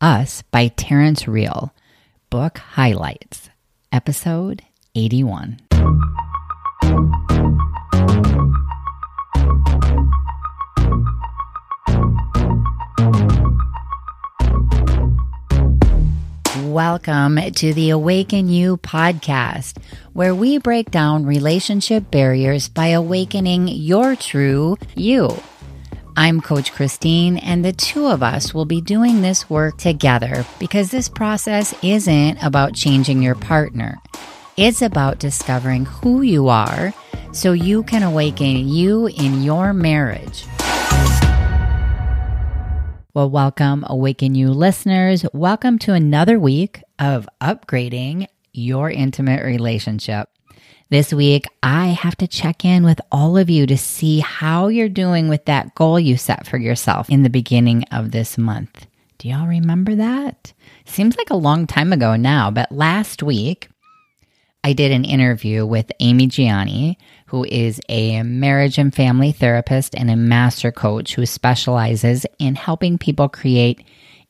Us by Terrence Real. Book Highlights, Episode 81. Welcome to the Awaken You podcast, where we break down relationship barriers by awakening your true you. I'm Coach Christine, and the two of us will be doing this work together because this process isn't about changing your partner. It's about discovering who you are so you can awaken you in your marriage. Well, welcome, Awaken You listeners. Welcome to another week of upgrading your intimate relationship. This week, I have to check in with all of you to see how you're doing with that goal you set for yourself in the beginning of this month. Do y'all remember that? Seems like a long time ago now, but last week, I did an interview with Amy Gianni, who is a marriage and family therapist and a master coach who specializes in helping people create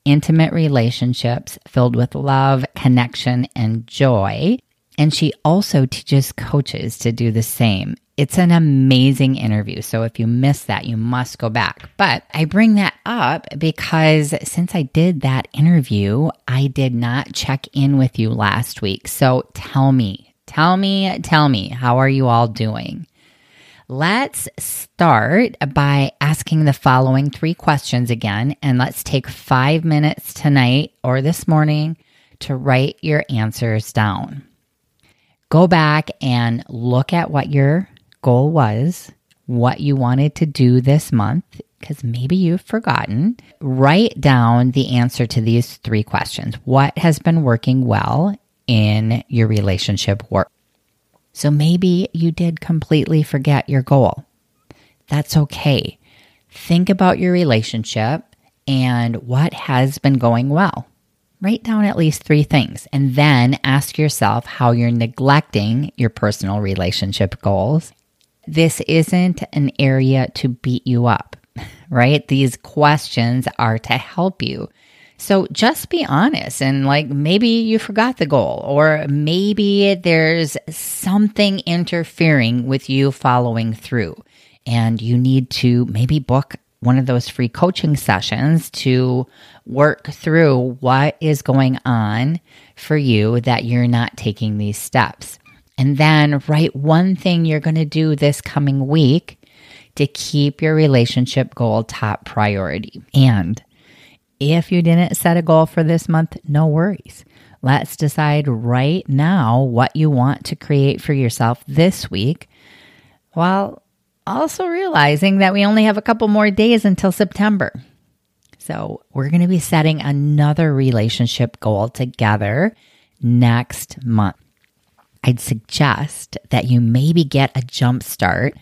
intimate relationships filled with love, connection, and joy and she also teaches coaches to do the same. It's an amazing interview. So if you missed that, you must go back. But I bring that up because since I did that interview, I did not check in with you last week. So tell me, tell me, tell me, how are you all doing? Let's start by asking the following three questions again. And let's take five minutes tonight or this morning to write your answers down go back and look at what your goal was, what you wanted to do this month, because maybe you've forgotten. Write down the answer to these three questions. What has been working well in your relationship work? So maybe you did completely forget your goal. That's okay. Think about your relationship and what has been going well. Write down at least three things and then ask yourself how you're neglecting your personal relationship goals. This isn't an area to beat you up, right? These questions are to help you. So just be honest and like maybe you forgot the goal or maybe there's something interfering with you following through and you need to maybe book one of those free coaching sessions to work through what is going on for you that you're not taking these steps. And then write one thing you're going to do this coming week to keep your relationship goal top priority. And if you didn't set a goal for this month, no worries. Let's decide right now what you want to create for yourself this week while also realizing that we only have a couple more days until September. So, we're going to be setting another relationship goal together next month. I'd suggest that you maybe get a jump start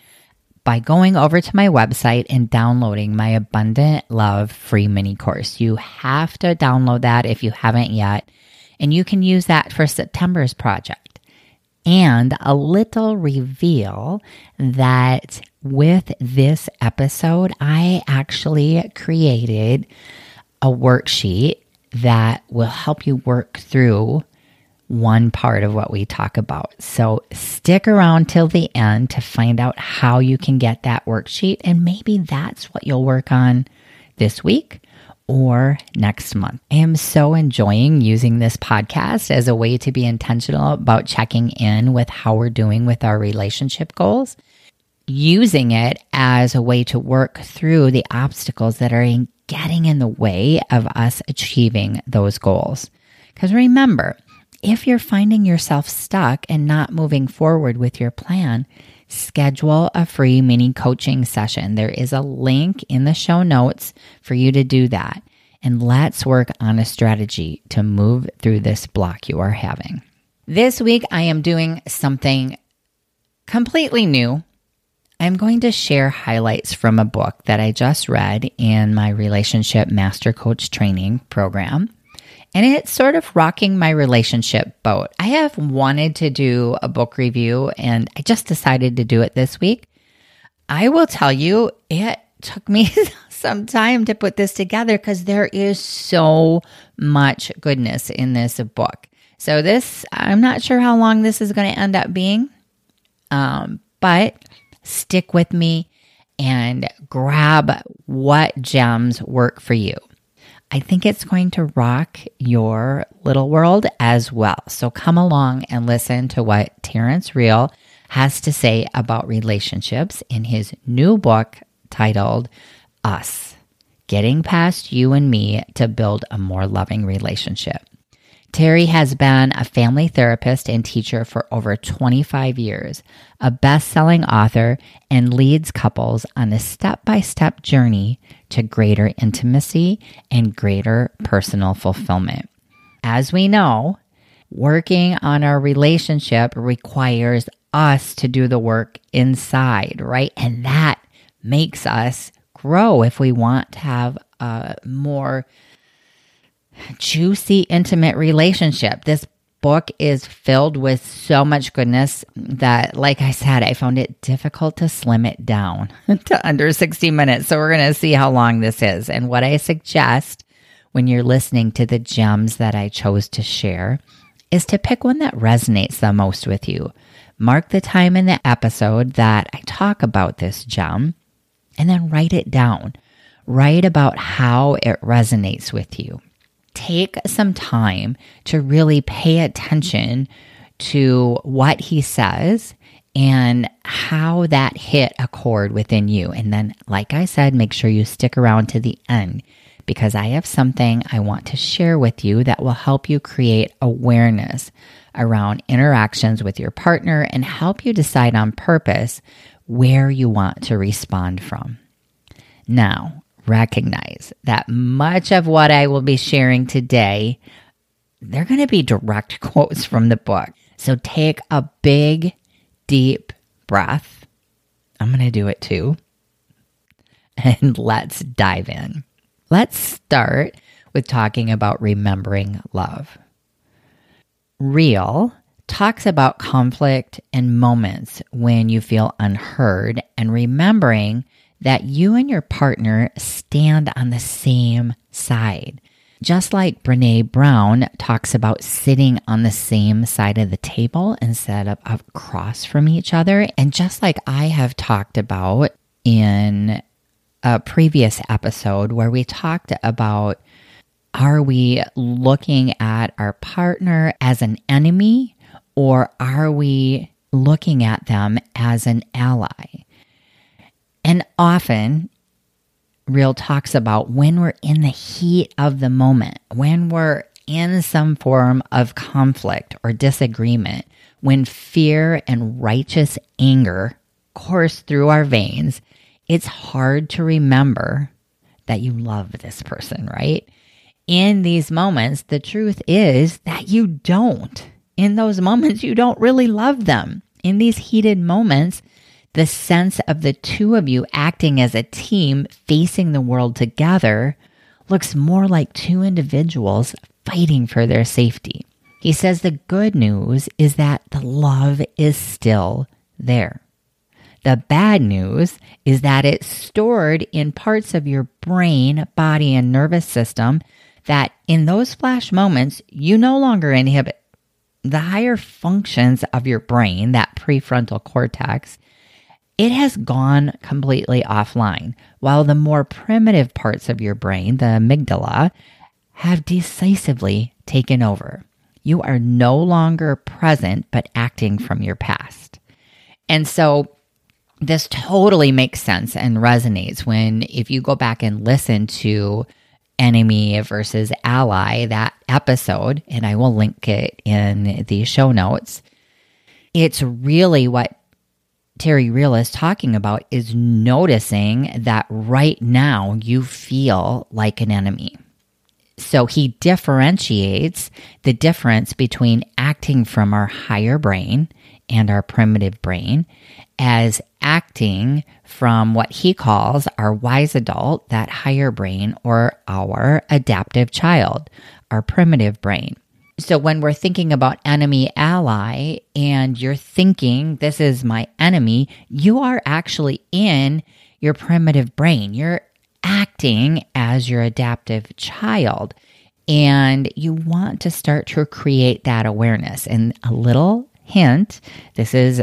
by going over to my website and downloading my Abundant Love free mini course. You have to download that if you haven't yet, and you can use that for September's project. And a little reveal that with this episode, I actually created a worksheet that will help you work through one part of what we talk about. So stick around till the end to find out how you can get that worksheet. And maybe that's what you'll work on this week or next month. I am so enjoying using this podcast as a way to be intentional about checking in with how we're doing with our relationship goals using it as a way to work through the obstacles that are in getting in the way of us achieving those goals. Because remember, if you're finding yourself stuck and not moving forward with your plan, schedule a free mini coaching session. There is a link in the show notes for you to do that. And let's work on a strategy to move through this block you are having. This week, I am doing something completely new I'm going to share highlights from a book that I just read in my relationship master coach training program. And it's sort of rocking my relationship boat. I have wanted to do a book review and I just decided to do it this week. I will tell you, it took me some time to put this together because there is so much goodness in this book. So, this, I'm not sure how long this is going to end up being, um, but stick with me and grab what gems work for you. I think it's going to rock your little world as well. So come along and listen to what Terrence Real has to say about relationships in his new book titled Us Getting Past You and Me to Build a More Loving Relationship. Terry has been a family therapist and teacher for over 25 years, a best selling author, and leads couples on a step by step journey to greater intimacy and greater personal fulfillment. As we know, working on our relationship requires us to do the work inside, right? And that makes us grow if we want to have a more juicy, intimate relationship. This book is filled with so much goodness that, like I said, I found it difficult to slim it down to under 60 minutes. So, we're going to see how long this is. And what I suggest when you're listening to the gems that I chose to share is to pick one that resonates the most with you. Mark the time in the episode that I talk about this gem and then write it down. Write about how it resonates with you take some time to really pay attention to what he says and how that hit a chord within you. And then, like I said, make sure you stick around to the end because I have something I want to share with you that will help you create awareness around interactions with your partner and help you decide on purpose where you want to respond from. Now, recognize that much of what I will be sharing today, they're going to be direct quotes from the book. So take a big, deep breath. I'm going to do it too. And let's dive in. Let's start with talking about remembering love. Real talks about conflict and moments when you feel unheard and remembering that you and your partner stand on the same side. Just like Brene Brown talks about sitting on the same side of the table instead of across from each other. And just like I have talked about in a previous episode where we talked about are we looking at our partner as an enemy or are we looking at them as an ally? And often, Real talks about when we're in the heat of the moment, when we're in some form of conflict or disagreement, when fear and righteous anger course through our veins, it's hard to remember that you love this person, right? In these moments, the truth is that you don't. In those moments, you don't really love them. In these heated moments, the sense of the two of you acting as a team facing the world together looks more like two individuals fighting for their safety. He says the good news is that the love is still there. The bad news is that it's stored in parts of your brain, body, and nervous system that in those flash moments you no longer inhibit. The higher functions of your brain, that prefrontal cortex, it has gone completely offline, while the more primitive parts of your brain, the amygdala, have decisively taken over. You are no longer present, but acting from your past. And so this totally makes sense and resonates when, if you go back and listen to enemy versus ally, that episode, and I will link it in the show notes, it's really what Terry Real is talking about is noticing that right now you feel like an enemy. So he differentiates the difference between acting from our higher brain and our primitive brain as acting from what he calls our wise adult, that higher brain, or our adaptive child, our primitive brain. So when we're thinking about enemy ally and you're thinking this is my enemy, you are actually in your primitive brain. You're acting as your adaptive child. And you want to start to create that awareness. And a little hint this is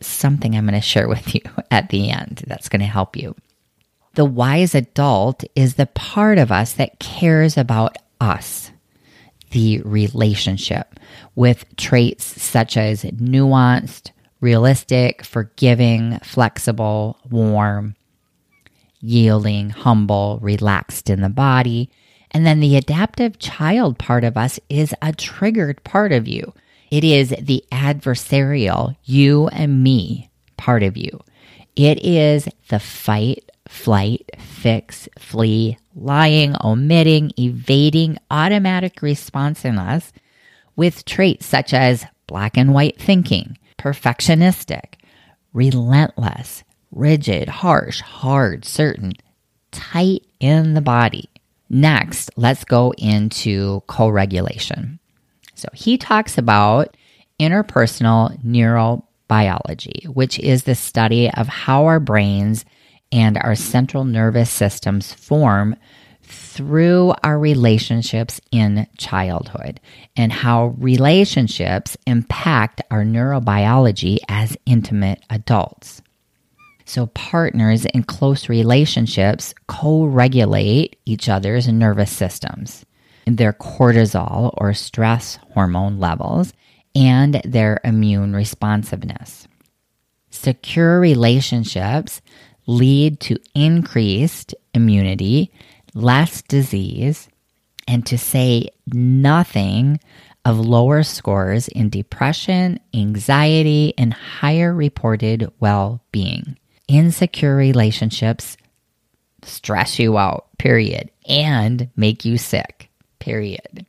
something I'm going to share with you at the end that's going to help you. The wise adult is the part of us that cares about us, the relationship, with traits such as nuanced, realistic, forgiving, flexible, warm, yielding, humble, relaxed in the body. And then the adaptive child part of us is a triggered part of you. It is the adversarial, you and me part of you. It is the fight, flight, fix, flee, lying, omitting, evading automatic us with traits such as black and white thinking, perfectionistic, relentless, rigid, harsh, hard, certain, tight in the body. Next, let's go into co regulation. So he talks about interpersonal neurobiology, which is the study of how our brains and our central nervous systems form through our relationships in childhood and how relationships impact our neurobiology as intimate adults. So, partners in close relationships co regulate each other's nervous systems, their cortisol or stress hormone levels, and their immune responsiveness. Secure relationships lead to increased immunity less disease, and to say nothing of lower scores in depression, anxiety, and higher reported well being. Insecure relationships stress you out, period, and make you sick, period.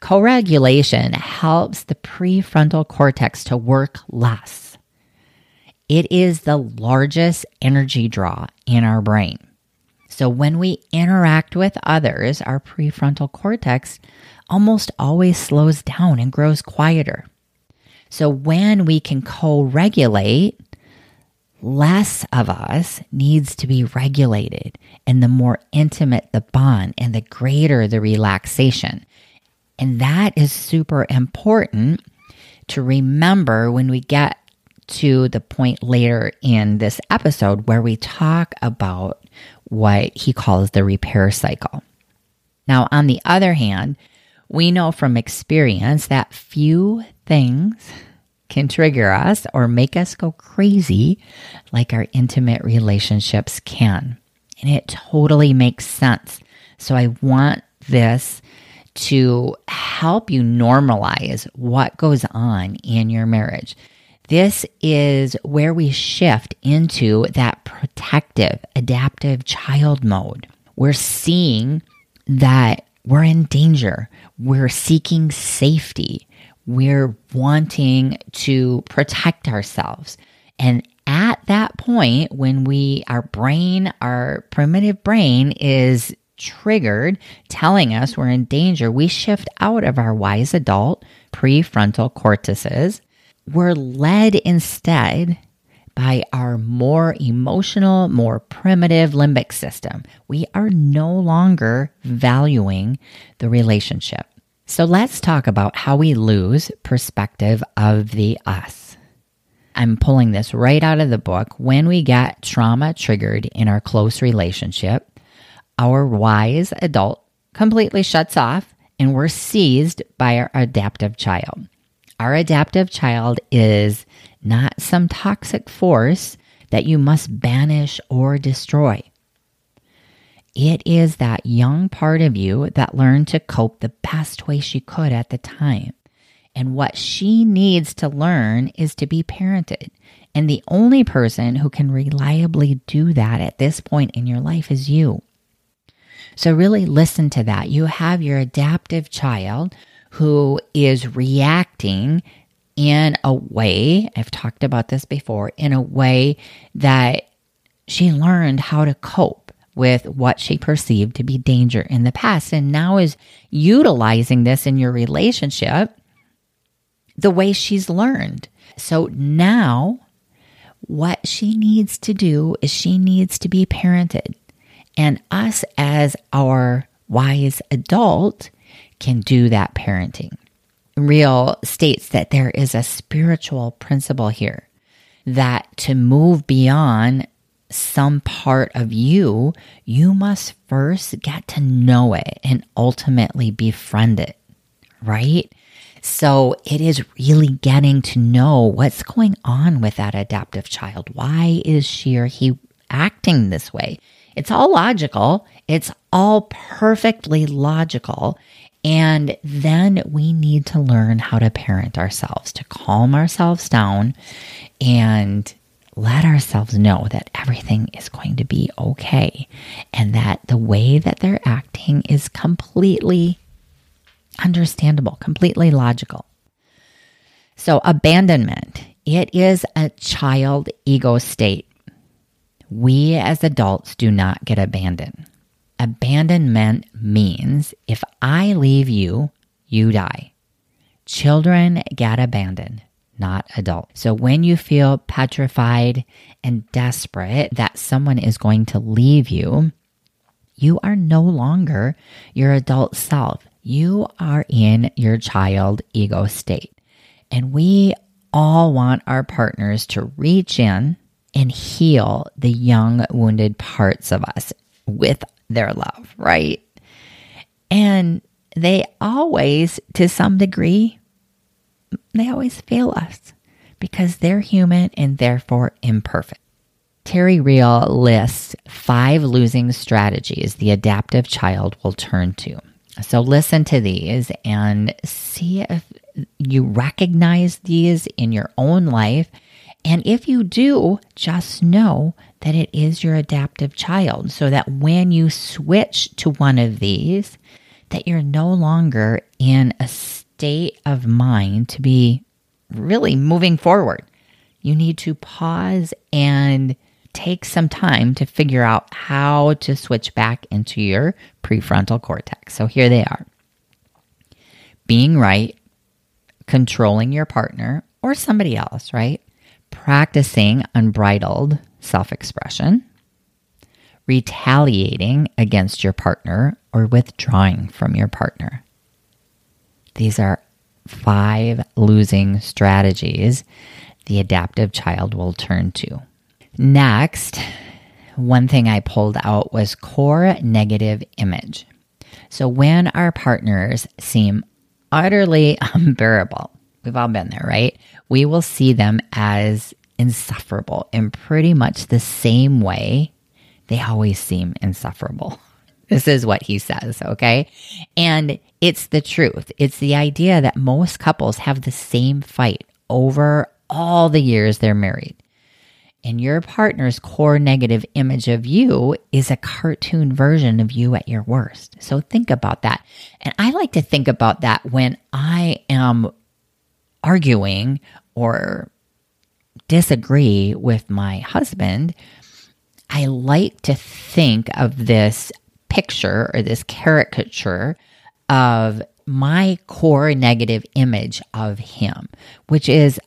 Co regulation helps the prefrontal cortex to work less. It is the largest energy draw in our brain. So when we interact with others, our prefrontal cortex almost always slows down and grows quieter. So when we can co regulate, less of us needs to be regulated. And the more intimate the bond and the greater the relaxation. And that is super important to remember when we get to the point later in this episode where we talk about what he calls the repair cycle. Now, on the other hand, we know from experience that few things can trigger us or make us go crazy like our intimate relationships can. And it totally makes sense. So I want this to help you normalize what goes on in your marriage. This is where we shift into that protective, adaptive child mode. We're seeing that we're in danger. We're seeking safety. We're wanting to protect ourselves. And at that point, when we, our brain, our primitive brain is triggered, telling us we're in danger, we shift out of our wise adult prefrontal cortices we're led instead by our more emotional, more primitive limbic system. We are no longer valuing the relationship. So let's talk about how we lose perspective of the us. I'm pulling this right out of the book. When we get trauma triggered in our close relationship, our wise adult completely shuts off and we're seized by our adaptive child. Our adaptive child is not some toxic force that you must banish or destroy. It is that young part of you that learned to cope the best way she could at the time. And what she needs to learn is to be parented. And the only person who can reliably do that at this point in your life is you. So, really listen to that. You have your adaptive child who is reacting in a way, I've talked about this before, in a way that she learned how to cope with what she perceived to be danger in the past and now is utilizing this in your relationship the way she's learned. So now what she needs to do is she needs to be parented. And us as our wise adult can do that parenting. Real states that there is a spiritual principle here that to move beyond some part of you, you must first get to know it and ultimately befriend it, right? So it is really getting to know what's going on with that adaptive child. Why is she or he acting this way? It's all logical. It's all perfectly logical. And then we need to learn how to parent ourselves, to calm ourselves down and let ourselves know that everything is going to be okay and that the way that they're acting is completely understandable, completely logical. So, abandonment, it is a child ego state. We as adults do not get abandoned. Abandonment means if I leave you, you die. Children get abandoned, not adults. So when you feel petrified and desperate that someone is going to leave you, you are no longer your adult self. You are in your child ego state. And we all want our partners to reach in and heal the young, wounded parts of us with their love, right? And they always, to some degree, they always fail us because they're human and therefore imperfect. Terry Real lists five losing strategies the adaptive child will turn to. So listen to these and see if you recognize these in your own life. And if you do, just know that it is your adaptive child so that when you switch to one of these, that you're no longer in a state of mind to be really moving forward. You need to pause and take some time to figure out how to switch back into your prefrontal cortex. So here they are being right, controlling your partner or somebody else, right? Practicing unbridled self expression, retaliating against your partner or withdrawing from your partner. These are five losing strategies the adaptive child will turn to. Next, one thing I pulled out was core negative image. So when our partners seem utterly unbearable, we've all been there, right? We will see them as insufferable in pretty much the same way they always seem insufferable. This is what he says, okay? And it's the truth. It's the idea that most couples have the same fight over all the years they're married and your partner's core negative image of you is a cartoon version of you at your worst. So think about that. And I like to think about that when I am arguing or disagree with my husband. I like to think of this picture or this caricature of my core negative image of him, which is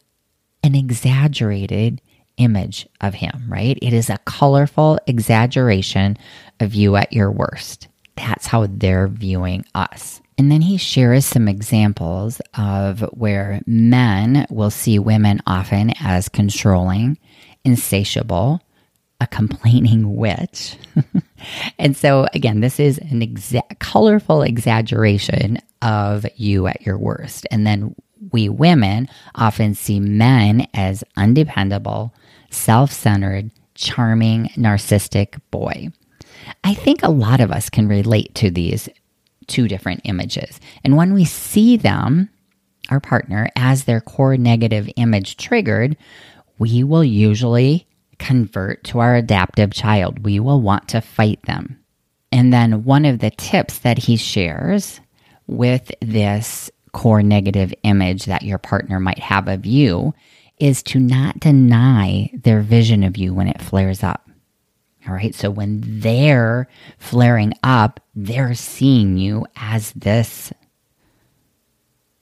an exaggerated image of him, right? It is a colorful exaggeration of you at your worst. That's how they're viewing us. And then he shares some examples of where men will see women often as controlling, insatiable, a complaining witch. and so, again, this is an exa- colorful exaggeration of you at your worst. And then we women often see men as undependable, self centered, charming, narcissistic boy. I think a lot of us can relate to these two different images. And when we see them, our partner, as their core negative image triggered, we will usually convert to our adaptive child. We will want to fight them. And then one of the tips that he shares with this core negative image that your partner might have of you is to not deny their vision of you when it flares up. All right. So when they're flaring up, they're seeing you as this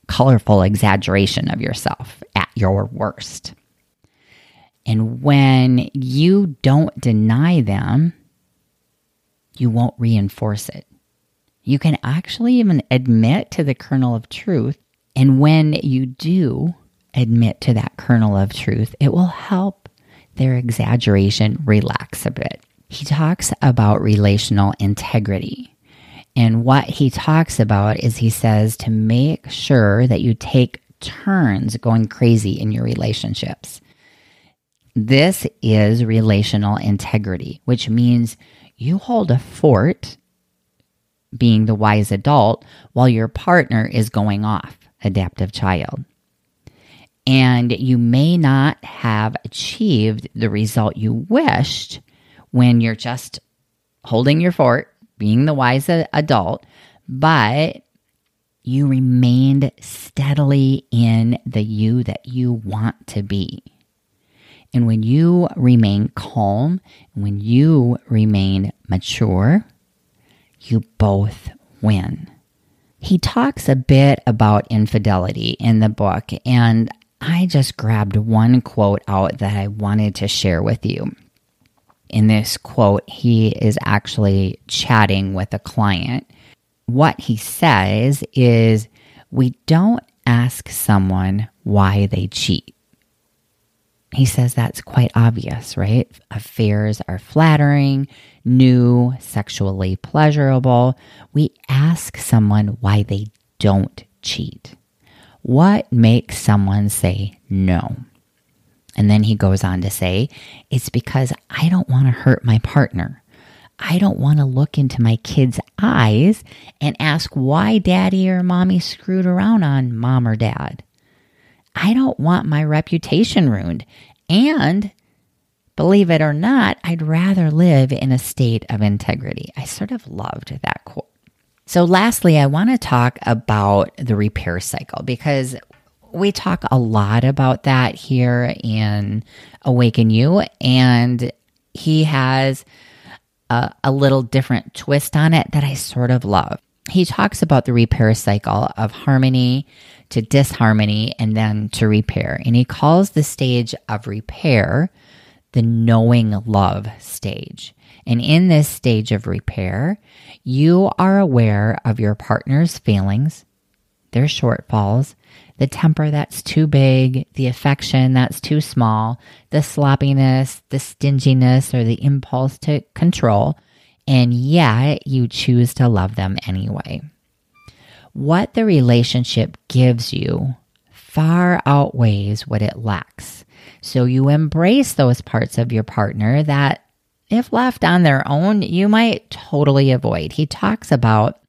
colorful exaggeration of yourself at your worst. And when you don't deny them, you won't reinforce it. You can actually even admit to the kernel of truth. And when you do admit to that kernel of truth, it will help their exaggeration relax a bit. He talks about relational integrity. And what he talks about is he says to make sure that you take turns going crazy in your relationships. This is relational integrity, which means you hold a fort, being the wise adult, while your partner is going off, adaptive child. And you may not have achieved the result you wished when you're just holding your fort, being the wise adult, but you remained steadily in the you that you want to be. And when you remain calm, when you remain mature, you both win. He talks a bit about infidelity in the book, and I just grabbed one quote out that I wanted to share with you. In this quote, he is actually chatting with a client. What he says is, We don't ask someone why they cheat he says that's quite obvious, right? Affairs are flattering, new, sexually pleasurable. We ask someone why they don't cheat. What makes someone say no? And then he goes on to say, It's because I don't want to hurt my partner. I don't want to look into my kids' eyes and ask why daddy or mommy screwed around on mom or dad. I don't want my reputation ruined. And believe it or not, I'd rather live in a state of integrity. I sort of loved that quote. So, lastly, I want to talk about the repair cycle because we talk a lot about that here in Awaken You, and he has a, a little different twist on it that I sort of love. He talks about the repair cycle of harmony to disharmony and then to repair. And he calls the stage of repair the knowing love stage. And in this stage of repair, you are aware of your partner's feelings, their shortfalls, the temper that's too big, the affection that's too small, the sloppiness, the stinginess, or the impulse to control. And yet you choose to love them anyway what the relationship gives you far outweighs what it lacks. So you embrace those parts of your partner that, if left on their own, you might totally avoid. He talks about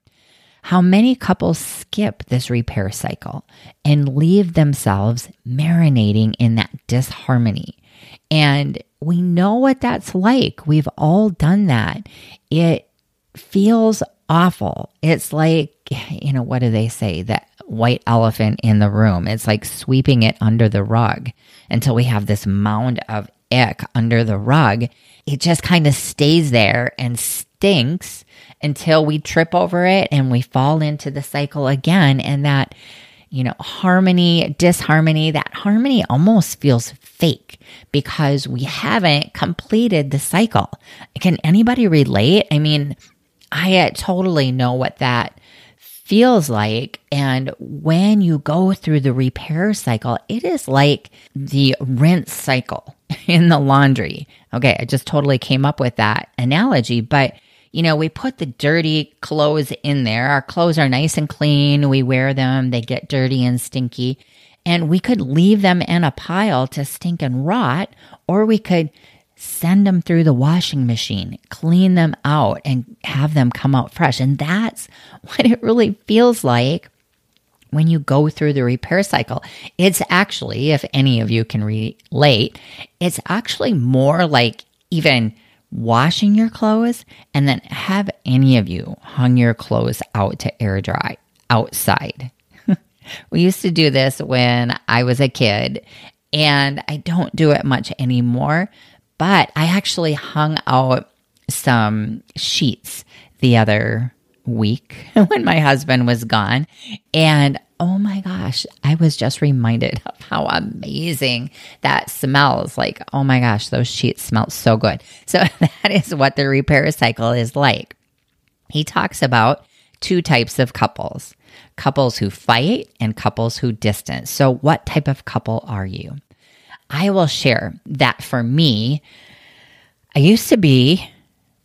how many couples skip this repair cycle and leave themselves marinating in that disharmony. And we know what that's like. We've all done that. It feels awful. It's like, you know, what do they say? That white elephant in the room. It's like sweeping it under the rug until we have this mound of ick under the rug. It just kind of stays there and stinks until we trip over it and we fall into the cycle again. And that, you know, harmony, disharmony, that harmony almost feels fake because we haven't completed the cycle. Can anybody relate? I mean, I uh, totally know what that feels like. And when you go through the repair cycle, it is like the rinse cycle in the laundry. Okay, I just totally came up with that analogy, but you know, we put the dirty clothes in there. Our clothes are nice and clean. We wear them, they get dirty and stinky. And we could leave them in a pile to stink and rot, or we could send them through the washing machine, clean them out, and have them come out fresh. And that's what it really feels like when you go through the repair cycle. It's actually, if any of you can relate, it's actually more like even washing your clothes and then have any of you hung your clothes out to air dry outside. we used to do this when I was a kid and I don't do it much anymore but I actually hung out some sheets the other week when my husband was gone. And oh my gosh, I was just reminded of how amazing that smells. Like, oh my gosh, those sheets smell so good. So that is what the repair cycle is like. he talks about two types of couples couples who fight and couples who distance. So, what type of couple are you? I will share that for me, I used to be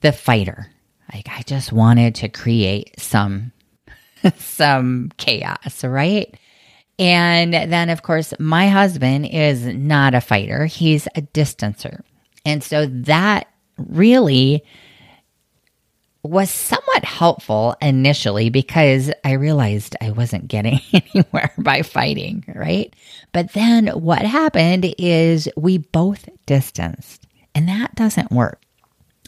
the fighter. Like I just wanted to create some some chaos, right? And then of course, my husband is not a fighter. He's a distancer. And so that really was somewhat helpful initially because I realized I wasn't getting anywhere by fighting, right? But then what happened is we both distanced, and that doesn't work.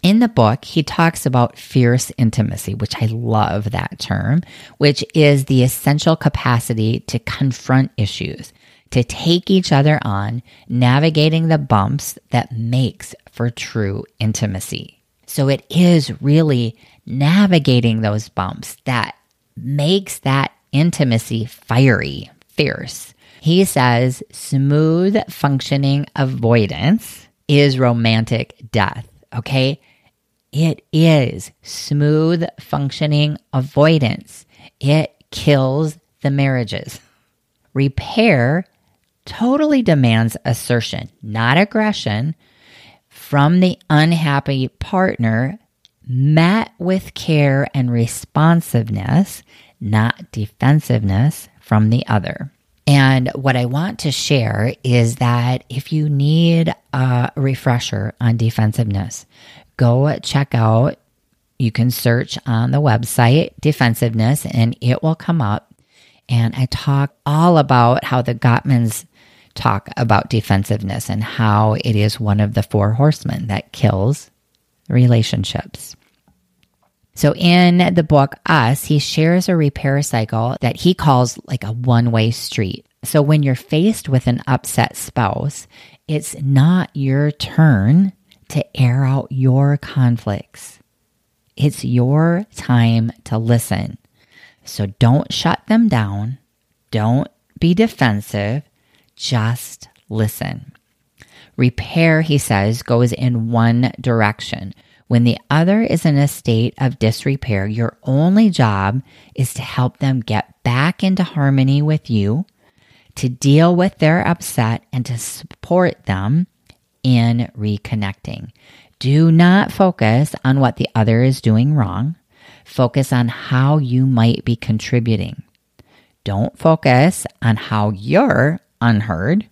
In the book, he talks about fierce intimacy, which I love that term, which is the essential capacity to confront issues, to take each other on, navigating the bumps that makes for true intimacy. So it is really navigating those bumps that makes that intimacy fiery, fierce. He says smooth functioning avoidance is romantic death. Okay. It is smooth functioning avoidance. It kills the marriages. Repair totally demands assertion, not aggression, from the unhappy partner, met with care and responsiveness, not defensiveness from the other. And what I want to share is that if you need a refresher on defensiveness, go check out, you can search on the website defensiveness and it will come up. And I talk all about how the Gottmans talk about defensiveness and how it is one of the four horsemen that kills relationships. So in the book Us, he shares a repair cycle that he calls like a one way street. So when you're faced with an upset spouse, it's not your turn to air out your conflicts. It's your time to listen. So don't shut them down. Don't be defensive. Just listen. Repair, he says, goes in one direction. When the other is in a state of disrepair, your only job is to help them get back into harmony with you, to deal with their upset, and to support them in reconnecting. Do not focus on what the other is doing wrong. Focus on how you might be contributing. Don't focus on how you're unheard.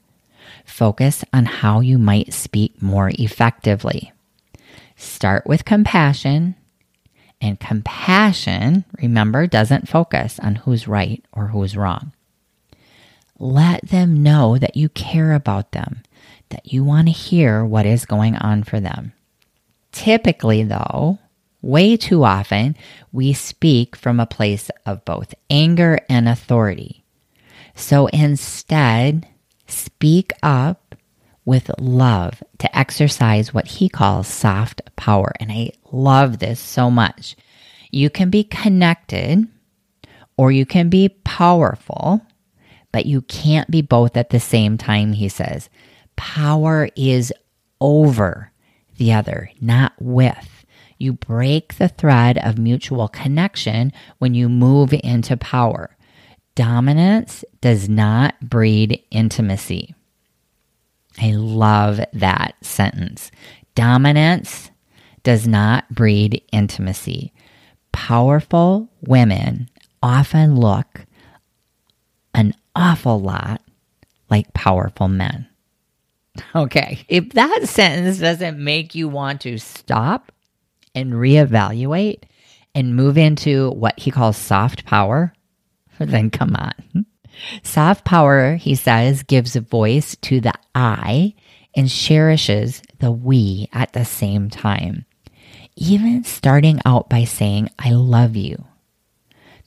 Focus on how you might speak more effectively. Start with compassion. And compassion, remember, doesn't focus on who's right or who's wrong. Let them know that you care about them, that you want to hear what is going on for them. Typically, though, way too often, we speak from a place of both anger and authority. So instead, speak up with love to exercise what he calls soft power. And I love this so much. You can be connected or you can be powerful, but you can't be both at the same time, he says. Power is over the other, not with. You break the thread of mutual connection when you move into power. Dominance does not breed intimacy. I love that sentence. Dominance does not breed intimacy. Powerful women often look an awful lot like powerful men. Okay, if that sentence doesn't make you want to stop and reevaluate and move into what he calls soft power, then come on. Soft power, he says, gives voice to the I and cherishes the we at the same time. Even starting out by saying, I love you.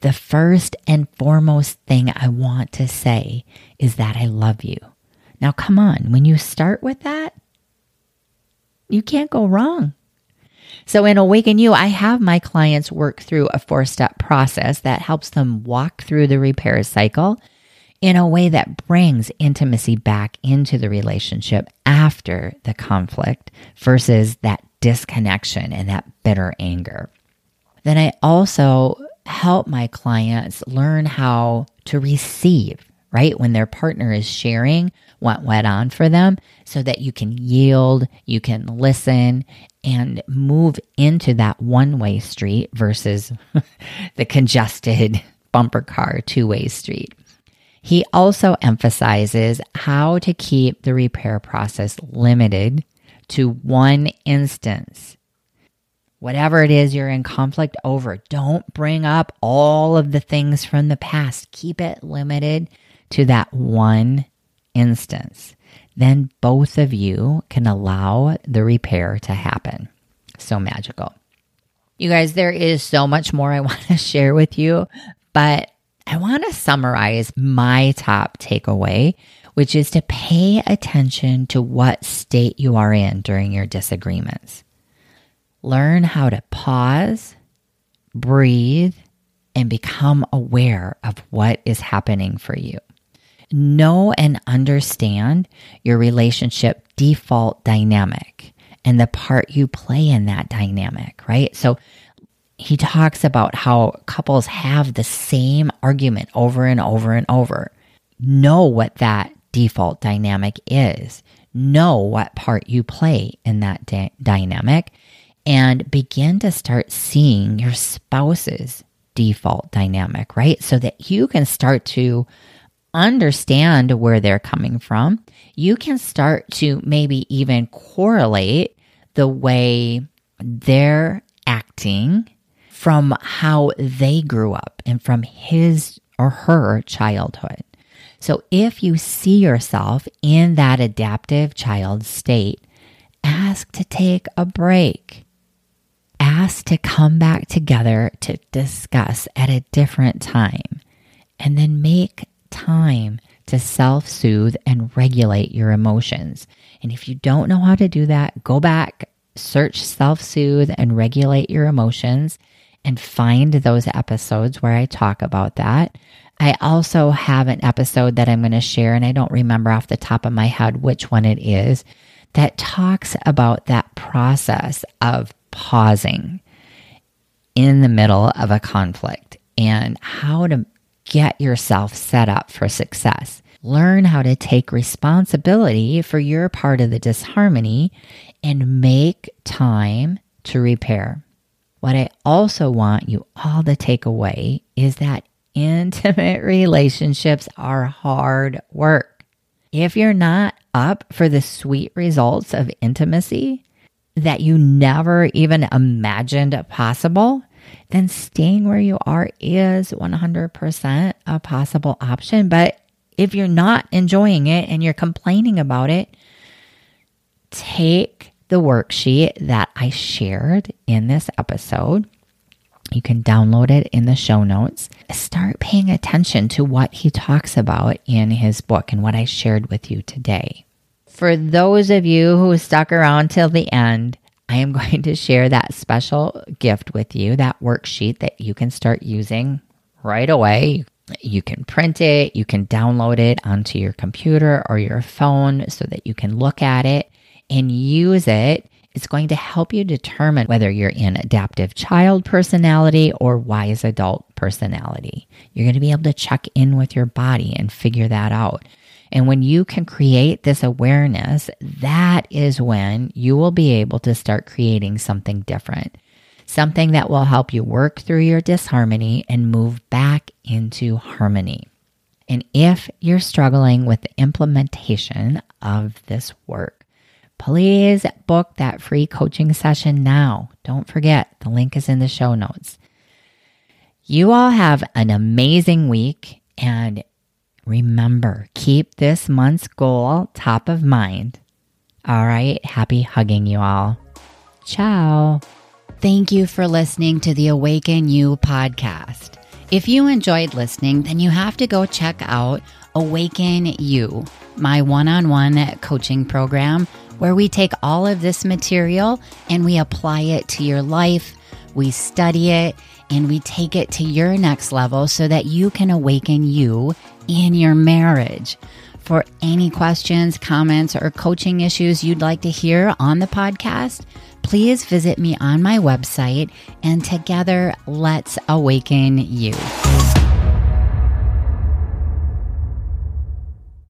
The first and foremost thing I want to say is that I love you. Now, come on, when you start with that, you can't go wrong. So in Awaken You, I have my clients work through a four step process that helps them walk through the repair cycle in a way that brings intimacy back into the relationship after the conflict versus that disconnection and that bitter anger. then I also help my clients learn how to receive, right? When their partner is sharing what went on for them so that you can yield, you can listen and move into that one way street versus the congested bumper car two way street. He also emphasizes how to keep the repair process limited to one instance. Whatever it is you're in conflict over, don't bring up all of the things from the past. Keep it limited to that one instance. Then both of you can allow the repair to happen. So magical. You guys, there is so much more I want to share with you, but I want to summarize my top takeaway, which is to pay attention to what state you are in during your disagreements. Learn how to pause, breathe, and become aware of what is happening for you. Know and understand your relationship default dynamic and the part you play in that dynamic, right? So he talks about how couples have the same argument over and over and over. Know what that default dynamic is. Know what part you play in that da- dynamic and begin to start seeing your spouse's default dynamic, right? So that you can start to understand where they're coming from. You can start to maybe even correlate the way they're acting from how they grew up and from his or her childhood. So if you see yourself in that adaptive child state, ask to take a break. Ask to come back together to discuss at a different time. And then make time to self soothe and regulate your emotions. And if you don't know how to do that, go back, search self soothe and regulate your emotions and find those episodes where I talk about that. I also have an episode that I'm going to share, and I don't remember off the top of my head which one it is, that talks about that process of pausing in the middle of a conflict and how to get yourself set up for success. Learn how to take responsibility for your part of the disharmony and make time to repair. What I also want you all to take away is that intimate relationships are hard work. If you're not up for the sweet results of intimacy that you never even imagined possible, then staying where you are is 100% a possible option. But if you're not enjoying it and you're complaining about it, take the worksheet that I shared in this episode. You can download it in the show notes. Start paying attention to what he talks about in his book and what I shared with you today. For those of you who stuck around till the end, I am going to share that special gift with you, that worksheet that you can start using right away. You can print it, you can download it onto your computer or your phone so that you can look at it and use it, it's going to help you determine whether you're in adaptive child personality or wise adult personality. You're going to be able to check in with your body and figure that out. And when you can create this awareness, that is when you will be able to start creating something different, something that will help you work through your disharmony and move back into harmony. And if you're struggling with the implementation of this work, please book that free coaching session now. Don't forget, the link is in the show notes. You all have an amazing week and remember, keep this month's goal top of mind. All right, happy hugging you all. Ciao. Thank you for listening to the Awaken You podcast. If you enjoyed listening, then you have to go check out Awaken You, my one on one coaching program where we take all of this material and we apply it to your life, we study it, and we take it to your next level so that you can awaken you in your marriage. For any questions, comments, or coaching issues you'd like to hear on the podcast, please visit me on my website and together let's awaken you.